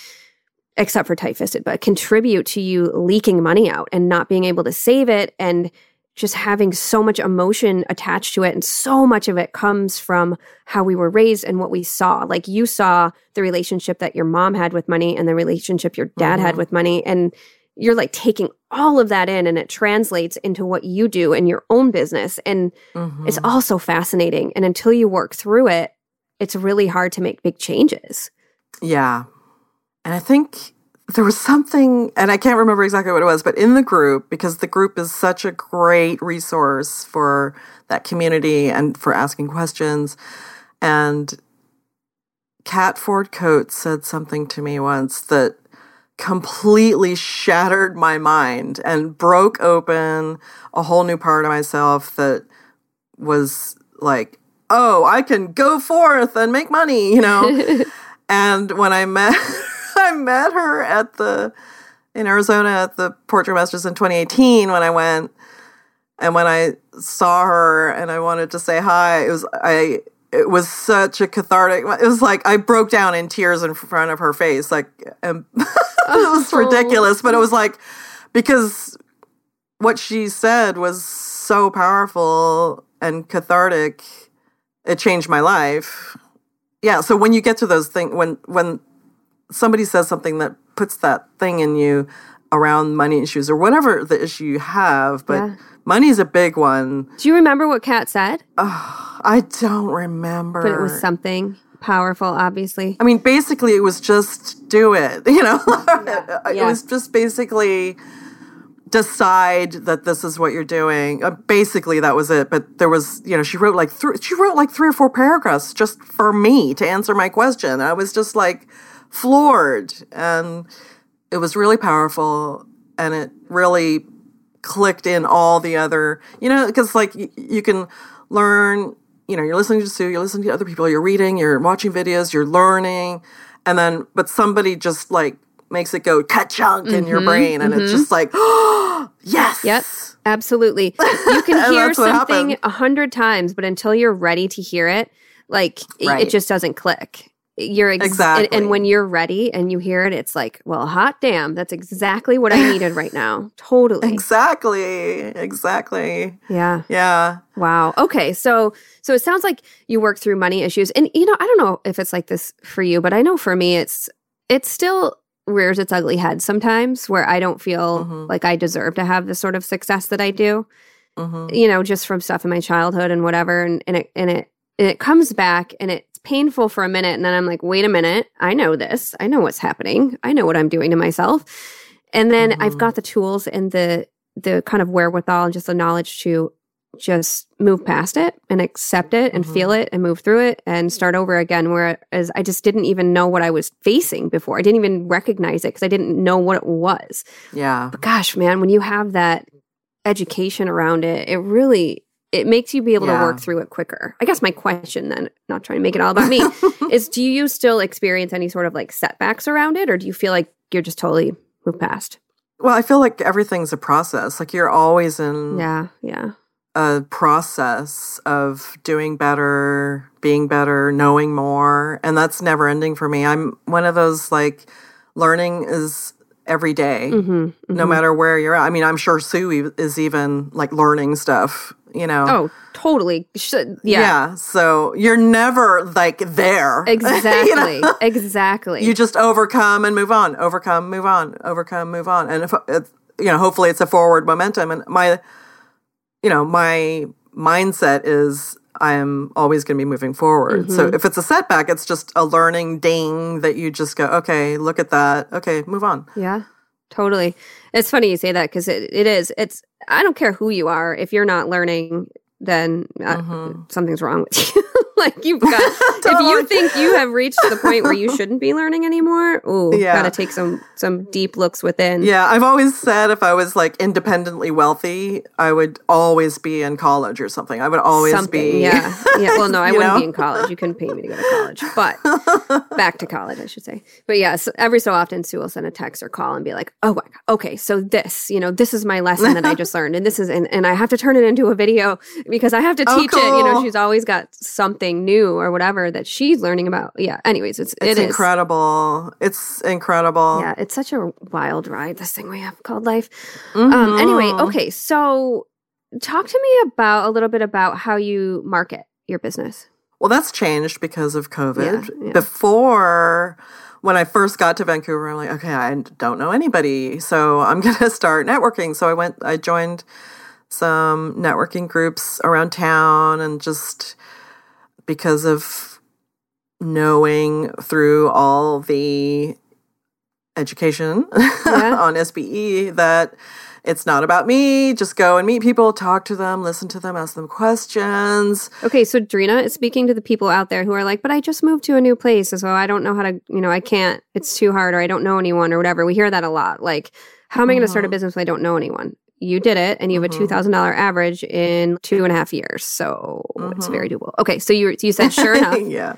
except for tight fisted, but contribute to you leaking money out and not being able to save it and just having so much emotion attached to it. And so much of it comes from how we were raised and what we saw. Like you saw the relationship that your mom had with money and the relationship your dad had with money. And you're like taking all of that in and it translates into what you do in your own business. And Mm-hmm. it's also fascinating. And until you work through it, it's really hard to make big changes. Yeah. And I think there was something, and I can't remember exactly what it was, but in the group, because the group is such a great resource for that community and for asking questions. And Kat Ford Coates said something to me once that completely shattered my mind and broke open a whole new part of myself that was like, oh, I can go forth and make money, you know? and when I met, I met her at the, in Arizona at the Portrait Masters in 2018 when I went, and when I saw her and I wanted to say hi, it was, I, it was such a cathartic, it was like I broke down in tears in front of her face. Like, and it was ridiculous, but it was like, because what she said was so powerful and cathartic it changed my life yeah so when you get to those things when when somebody says something that puts that thing in you around money issues or whatever the issue you have but Yeah. money's a big one Do you remember what Kat said? i don't remember But it was something powerful, obviously. I mean, basically, it was just do it. You know, Yeah. it was just basically decide that this is what you're doing. Uh, basically, that was it. But there was, you know, she wrote like three. She wrote like three or four paragraphs just for me to answer my question. I was just like floored, and it was really powerful, and it really clicked in all the other, you know, because like y- you can learn, you know, you're listening to Sue, you're listening to other people, you're reading, you're watching videos, you're learning, and then, but somebody just like makes it go ka-chunk in your mm-hmm, brain, and it's mm-hmm. just like, oh, yes. Yep. Absolutely. You can hear something a hundred times, but until you're ready to hear it, like Right. it just doesn't click. You're ex- Exactly. And, and when you're ready and you hear it, it's like, well, hot damn, that's exactly what I needed right now. Totally. Exactly. Exactly. Yeah. Yeah. Wow. Okay. So so it sounds like you work through money issues. And you know, I don't know if it's like this for you, but I know for me it's it still rears its ugly head sometimes where I don't feel Mhm. like I deserve to have the sort of success that I do. hmm You know, just from stuff in my childhood and whatever. And, and it and it and it comes back and it's painful for a minute and then I'm like, wait a minute, I know this. I know what's happening. I know what I'm doing to myself. And then I've Mhm. got the tools and the the kind of wherewithal and just the knowledge to just move past it and accept it and Mhm. feel it and move through it and start over again. Whereas I just didn't even know what I was facing before. I didn't even recognize it because I didn't know what it was. Yeah. But gosh, man, when you have that education around it, it really it makes you be able to work through it quicker. I guess my question then, not trying to make it all about me, is do you still experience any sort of like setbacks around it or do you feel like you're just totally moved past? Well, I feel like everything's a process. Like you're always in Yeah, yeah. a process of doing better, being better, knowing more, and that's never ending for me. I'm one of those like learning is every day, hmm no matter where you're at. I mean, I'm sure Sue is even like learning stuff, you know. Oh, totally. Should, yeah. So you're never like there. You know? Exactly. Exactly. you just overcome and move on overcome move on overcome move on and if you know hopefully it's a forward momentum and my you know my mindset is i am always going to be moving forward so Mm-hmm. if it's a setback it's just a learning ding that you just go okay look at that okay move on Yeah, totally. It's funny you say that because it, it is. It's I don't care who you are. If you're not learning, then uh, Mhm. something's wrong with you. like you've got. If you think you have reached the point where you shouldn't be learning anymore, ooh, Yeah. got to take some some deep looks within. yeah i've always said if i was like independently wealthy i would always be in college or something i would always Something, be yeah, yeah. Well, no, I wouldn't know? be in college. You couldn't pay me to go to college, but back to college, I should say. But yes, every so often, Sue will send a text or call and be like, "Oh, my God, okay, so this, you know, this is my lesson that I just learned, and this is, and, and I have to turn it into a video because I have to Oh, teach it. You know, she's always got something new or whatever that she's learning about. Yeah. Anyways, it's it's it is. incredible it's incredible Yeah, it's such a wild ride. This thing we have called life. Um, anyway, Mhm. okay, so talk to me about a little bit about how you market your business. Well, that's changed because of COVID. Yeah, yeah. Before, when I first got to Vancouver, I'm like, okay, I don't know anybody, so I'm going to start networking. So I went, I joined some networking groups around town, and just because of knowing through all the education Yeah. on SBE that it's not about me. Just go and meet people, talk to them, listen to them, ask them questions. Okay, so Darina is speaking to the people out there who are like, but I just moved to a new place, so I don't know how to, you know, I can't, it's too hard, or I don't know anyone, or whatever. We hear that a lot. Like, how am I going to start a Mhm. business when I don't know anyone? You did it, and you have a Mhm. thousand dollar average in two and a half years, so it's Mhm. very doable. Okay, so you you said sure enough, yeah.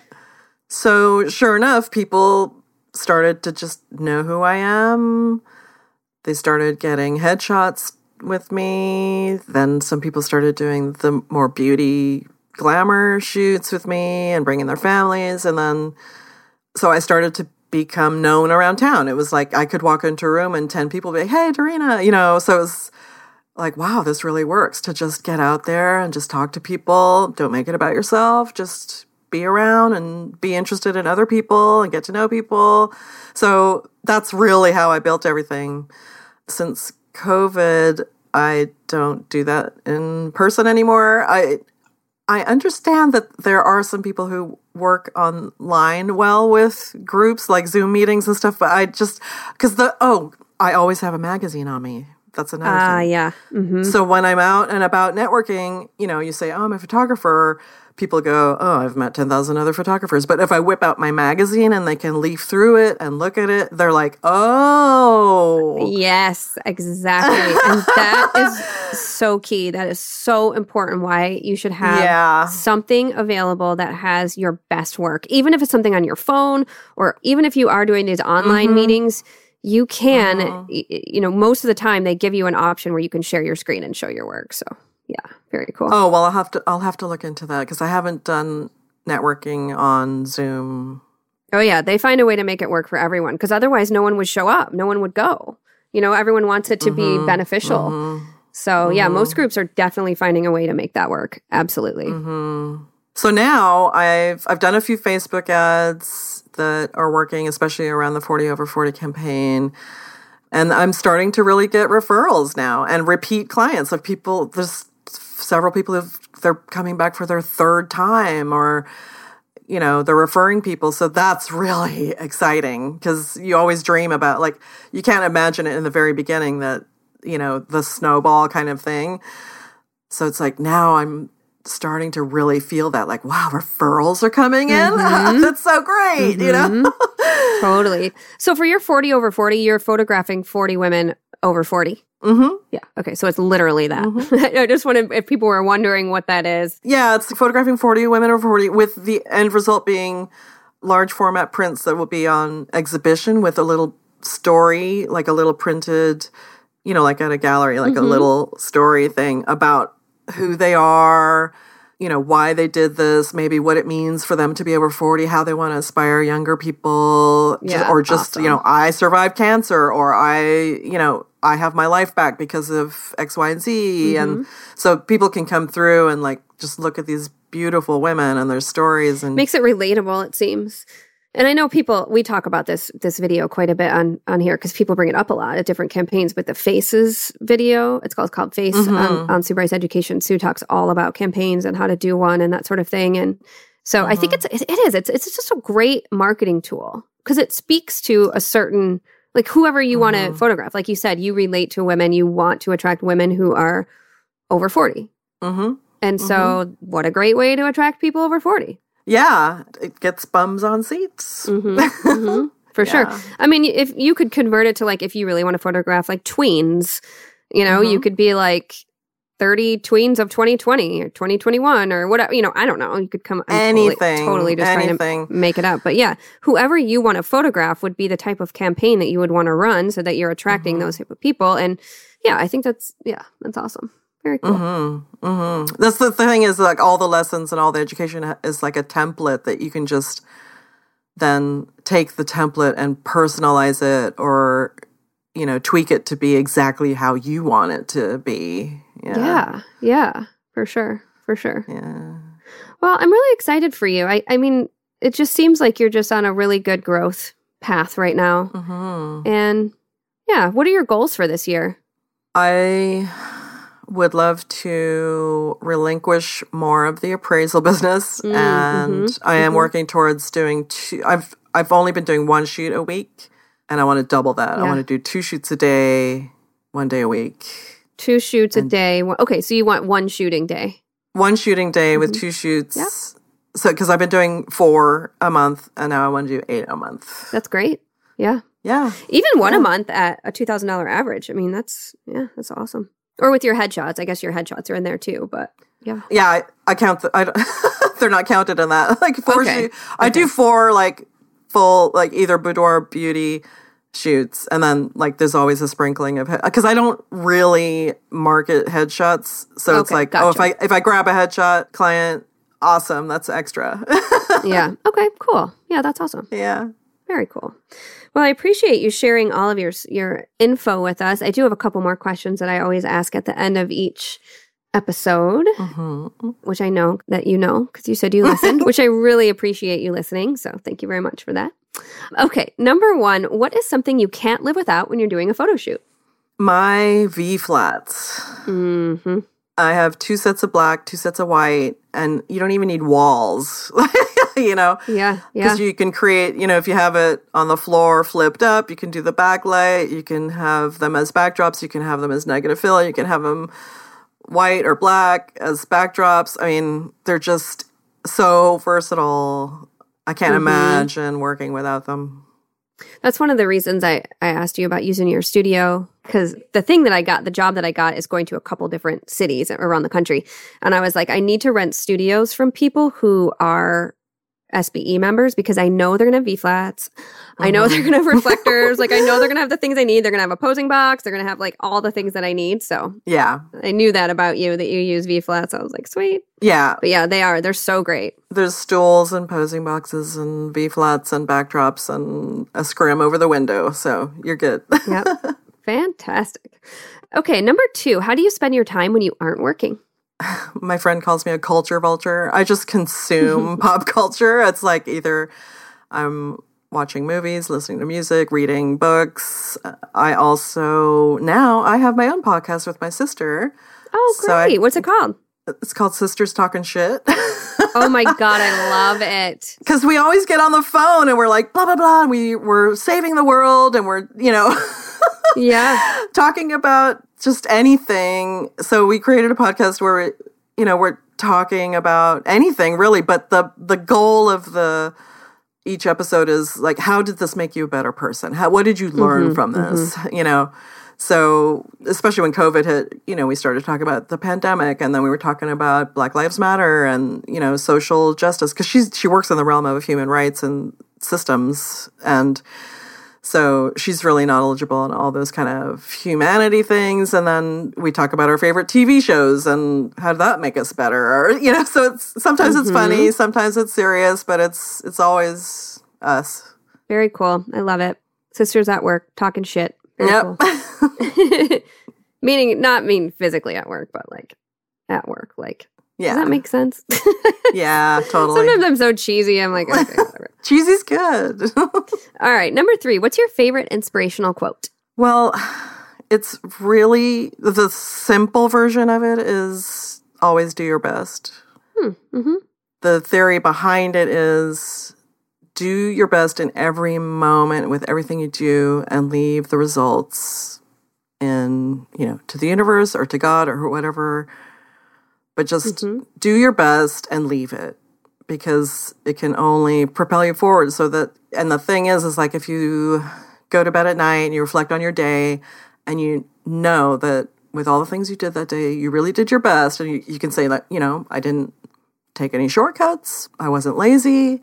So sure enough, people started to just know who I am. They started getting headshots with me. Then some people started doing the more beauty glamour shoots with me and bringing their families. And then, so I started to become known around town. It was like I could walk into a room and 10 people be like, hey, Darina, you know, so it was like, wow, this really works to just get out there and just talk to people. Don't make it about yourself. Just be around and be interested in other people and get to know people. So that's really how I built everything. Since COVID, I don't do that in person anymore. I I understand that there are some people who work online well with groups like Zoom meetings and stuff, but I just because the oh, I always have a magazine on me. That's another Ah, thing. yeah. hmm So when I'm out and about networking, you know, you say, "Oh, I'm a photographer." People go, "Oh, I've met ten thousand other photographers." But if I whip out my magazine and they can leaf through it and look at it, they're like, "Oh, Yes, exactly. and that is so key. That is so important why you should have Yeah. something available that has your best work. Even if it's something on your phone or even if you are doing these online Mm-hmm. meetings, you can y- y- you know, most of the time they give you an option where you can share your screen and show your work. So, yeah, very cool. Oh well, I'll have to I'll have to look into that because I haven't done networking on Zoom. Oh yeah, they find a way to make it work for everyone because otherwise no one would show up, no one would go. You know, everyone wants it to Mm-hmm. be beneficial. So yeah, most groups are definitely finding a way to make that work. Absolutely. Mm-hmm. So now I've I've done a few Facebook ads that are working, especially around the forty over forty campaign. And I'm starting to really get referrals now and repeat clients of people. There's several people who they're coming back for their third time or you know they're referring people so that's really exciting because you always dream about like you can't imagine it in the very beginning that you know the snowball kind of thing so it's like now i'm starting to really feel that like wow referrals are coming in mm-hmm. that's so great you know mm-hmm. Totally. So for your 40 over 40, you're photographing 40 women over 40. mm-hmm. Yeah. Okay. So it's literally that. Mm-hmm. I just wanted, if people were wondering what that is. yeah it's photographing 40 women over 40 with the end result being large format prints that will be on exhibition with a little story like a little printed you know like at a gallery like a little story thing about who they are you know why they did this maybe what it means for them to be over 40 how they want to inspire younger people Yeah, or just awesome. you know i survived cancer or i you know i have my life back because of x y and z and mm-hmm. so people can come through and like just look at these beautiful women and their stories and Makes it relatable, it seems. And I know people we talk about this this video quite a bit on on here because people bring it up a lot at different campaigns. But the Faces video, it's called called Face mm-hmm. on, on Sue Bryce Education. Sue talks all about campaigns and how to do one and that sort of thing. And so I think mm-hmm. it's it is it's it's just a great marketing tool because it speaks to a certain like whoever you want to mm-hmm. photograph. Like you said, you relate to women. You want to attract women who are over forty. hmm And so, what a great way to attract people over 40. Yeah it gets bums on seats Mhm, For sure. I mean, if you could convert it to like, if you really want to photograph like tweens, you know, Mm-hmm. you could be like 30 tweens of 2020 or 2021 or whatever, you know, I don't know. You could come I'm totally- Anything, totally, just anything. trying to make it up. But yeah, whoever you want to photograph would be the type of campaign that you would want to run so that you're attracting Mm-hmm. those type of people. And yeah, I think that's, yeah, that's awesome. Very cool. Mm-hmm. Mm-hmm. That's the thing is like all the lessons and all the education is like a template that you can just then take the template and personalize it or you know tweak it to be exactly how you want it to be. Yeah. Yeah, yeah, for sure, for sure. Yeah. Well, I'm really excited for you. I, I mean, it just seems like you're just on a really good growth path right now. hmm And yeah, what are your goals for this year? I would love to relinquish more of the appraisal business Mm, and mhm, I am mhm. working towards doing two I've I've only been doing one shoot a week and I want to double that. I want to do two shoots a day, one day a week. Two shoots a day. Okay, so you want one shooting day. One shooting day with two shoots. Yeah. So cuz I've been doing 4 a month and now I want to do 8 a month. That's great. Yeah. Yeah. Even one a month at a $2,000 average. I mean, that's, yeah, that's awesome. Or with your headshots. I guess your headshots are in there too, but yeah. Yeah, I, I count. The, I they're not counted in that. Like four. Okay. shoot- I do four like full like either boudoir beauty shoots, and then like there's always a sprinkling of because I don't really market headshots, so it's Okay, like oh if. I if I grab a headshot client, awesome, that's extra. Yeah. Okay, cool. Yeah, that's awesome. yeah. Very cool. Well, I appreciate you sharing all of your your info with us. I do have a couple more questions that I always ask at the end of each episode, hmm which I know that you know because you said you listened, which I really appreciate you listening. So thank you very much for that. Okay, number one, what is something you can't live without when you're doing a photo shoot? My V flats. hmm I have two sets of black, two sets of white, and you don't even need walls. you know, Yeah. Yeah. because you can create. You know, if you have it on the floor flipped up, you can do the backlight. You can have them as backdrops. You can have them as negative fill. You can have them white or black as backdrops. I mean, they're just so versatile. I can't mm-hmm. imagine working without them. That's one of the reasons I, I asked you about using your studio because the thing that I got, the job that I got is going to a couple different cities around the country. And I was like, I need to rent studios from people who are SBE members because I know they're going to have V flats. I know uh-huh. they're going to have reflectors. like, I know they're going to have the things I need. They're going to have a posing box. They're going to have like all the things that I need. So Yeah, I knew that about you that you use V flats. I was like, sweet. yeah. But yeah, they are. They're so great. There's stools and posing boxes and V flats and backdrops and a scrim over the window. So you're good. Yep. Fantastic. Okay, number two, how do you spend your time when you aren't working? My friend calls me a culture vulture. I just consume pop culture. It's like either I'm watching movies, listening to music, reading books. Uh, I also now I have my own podcast with my sister. Oh, So I- great. What's it called? It's called Sisters Talking Shit. Oh my God, I love it. Because we always get on the phone and we're like, blah, blah, blah. And we, we're saving the world and we're, you know, Yeah. talking about just anything. So we created a podcast where, we, you know, we're talking about anything really, but the, the goal of the, each episode is like, how did this make you a better person? How, what did you mm-hmm, learn from mm-hmm. this? You know? So, especially when COVID hit, you know, we started talking about the pandemic and then we were talking about Black Lives Matter and, you know, social justice because she's, she works in the realm of human rights and systems. And so she's really knowledgeable on all those kind of humanity things. And then we talk about our favorite TV shows and how did that make us better? Or, you know, so it's sometimes it's mm-hmm. funny, sometimes it's serious, but it's, it's always us. Very cool. I love it. Sisters at work talking shit. Very Yep. cool. Meaning, not mean physically at work, but like at work. Like, does that make sense? yeah, totally. Sometimes I'm so cheesy. I'm like, okay, whatever. Cheesy's good. All right. Number three, what's your favorite inspirational quote? well, it's really the simple version of it is always do your best. Mm-hmm. The theory behind it is do your best in every moment with everything you do and leave the results in, you know, to the universe or to God or whatever. But just mm-hmm. do your best and leave it because it can only propel you forward. So that, and the thing is, is like if you go to bed at night and you reflect on your day and you know that with all the things you did that day, you really did your best. And you, you can say that, you know, I didn't take any shortcuts. I wasn't lazy.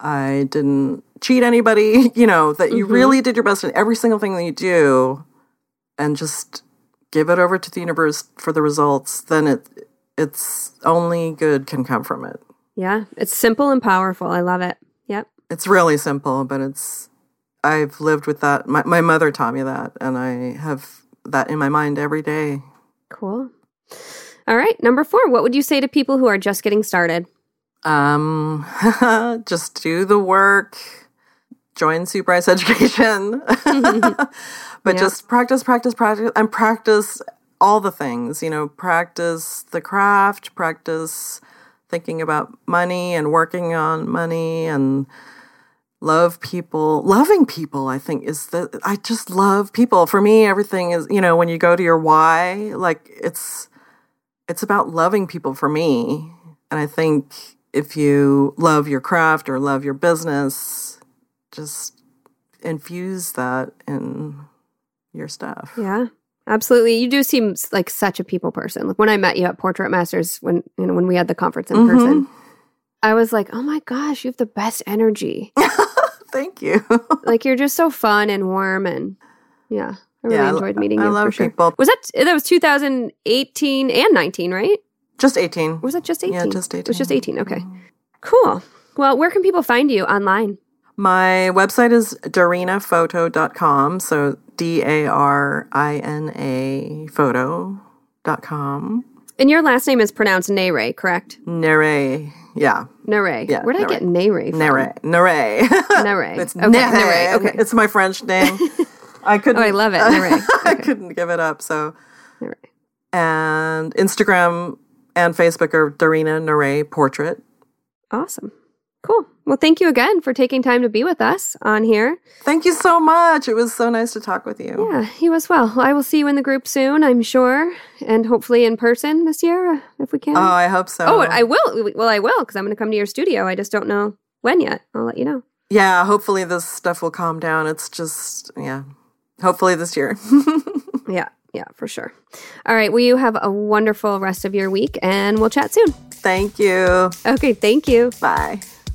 I didn't cheat anybody. You know, that you mm-hmm. really did your best in every single thing that you do and just give it over to the universe for the results, then it it's only good can come from it. Yeah. It's simple and powerful. I love it. Yep. It's really simple, but it's I've lived with that. My my mother taught me that and I have that in my mind every day. Cool. All right. Number four, what would you say to people who are just getting started? Um, just do the work, join Sue Bryce Education, but Yeah. just practice, practice, practice, and practice all the things. You know, practice the craft, practice thinking about money and working on money and love people loving people i think is the i just love people for me everything is you know when you go to your why like it's it's about loving people for me and i think if you love your craft or love your business just infuse that in your stuff Yeah. Absolutely. You do seem like such a people person. Like when I met you at Portrait Masters when you know when we had the conference in mm-hmm. person, I was like, "Oh my gosh, you have the best energy. thank you like you're just so fun and warm and yeah, I really Yeah, enjoyed meeting I you I love sure." people. Was that that was 2018 and 19, right? just 18 was that just 18? Yeah, just 18. It was just 18. 18. Okay. Mm-hmm. Cool. Well, where can people find you online? My website is darinaphoto.com. So D A R I N A photo.com. And your last name is pronounced Nere, correct? Nere. Yeah. Nere. Yeah, Where did I get Nere from? Nere. Nere. Nere. it's okay. Nere. Nere. Okay. It's my French name. I couldn't. Oh, I love it. Nere. I couldn't give it up. So, Nere. And Instagram and Facebook are Darina Neyret Portrait. Awesome. Cool. Well, thank you again for taking time to be with us on here. Thank you so much. It was so nice to talk with you. Yeah, you as well. I will see you in the group soon, I'm sure, and hopefully in person this year uh, if we can. Oh, I hope so. Oh, I will. Well, I will because I'm going to come to your studio. I just don't know when yet. I'll let you know. Yeah, hopefully this stuff will calm down. It's just, yeah, hopefully this year. yeah, yeah, for sure. All right. Well, you have a wonderful rest of your week and we'll chat soon. Thank you. Okay. Thank you. Bye.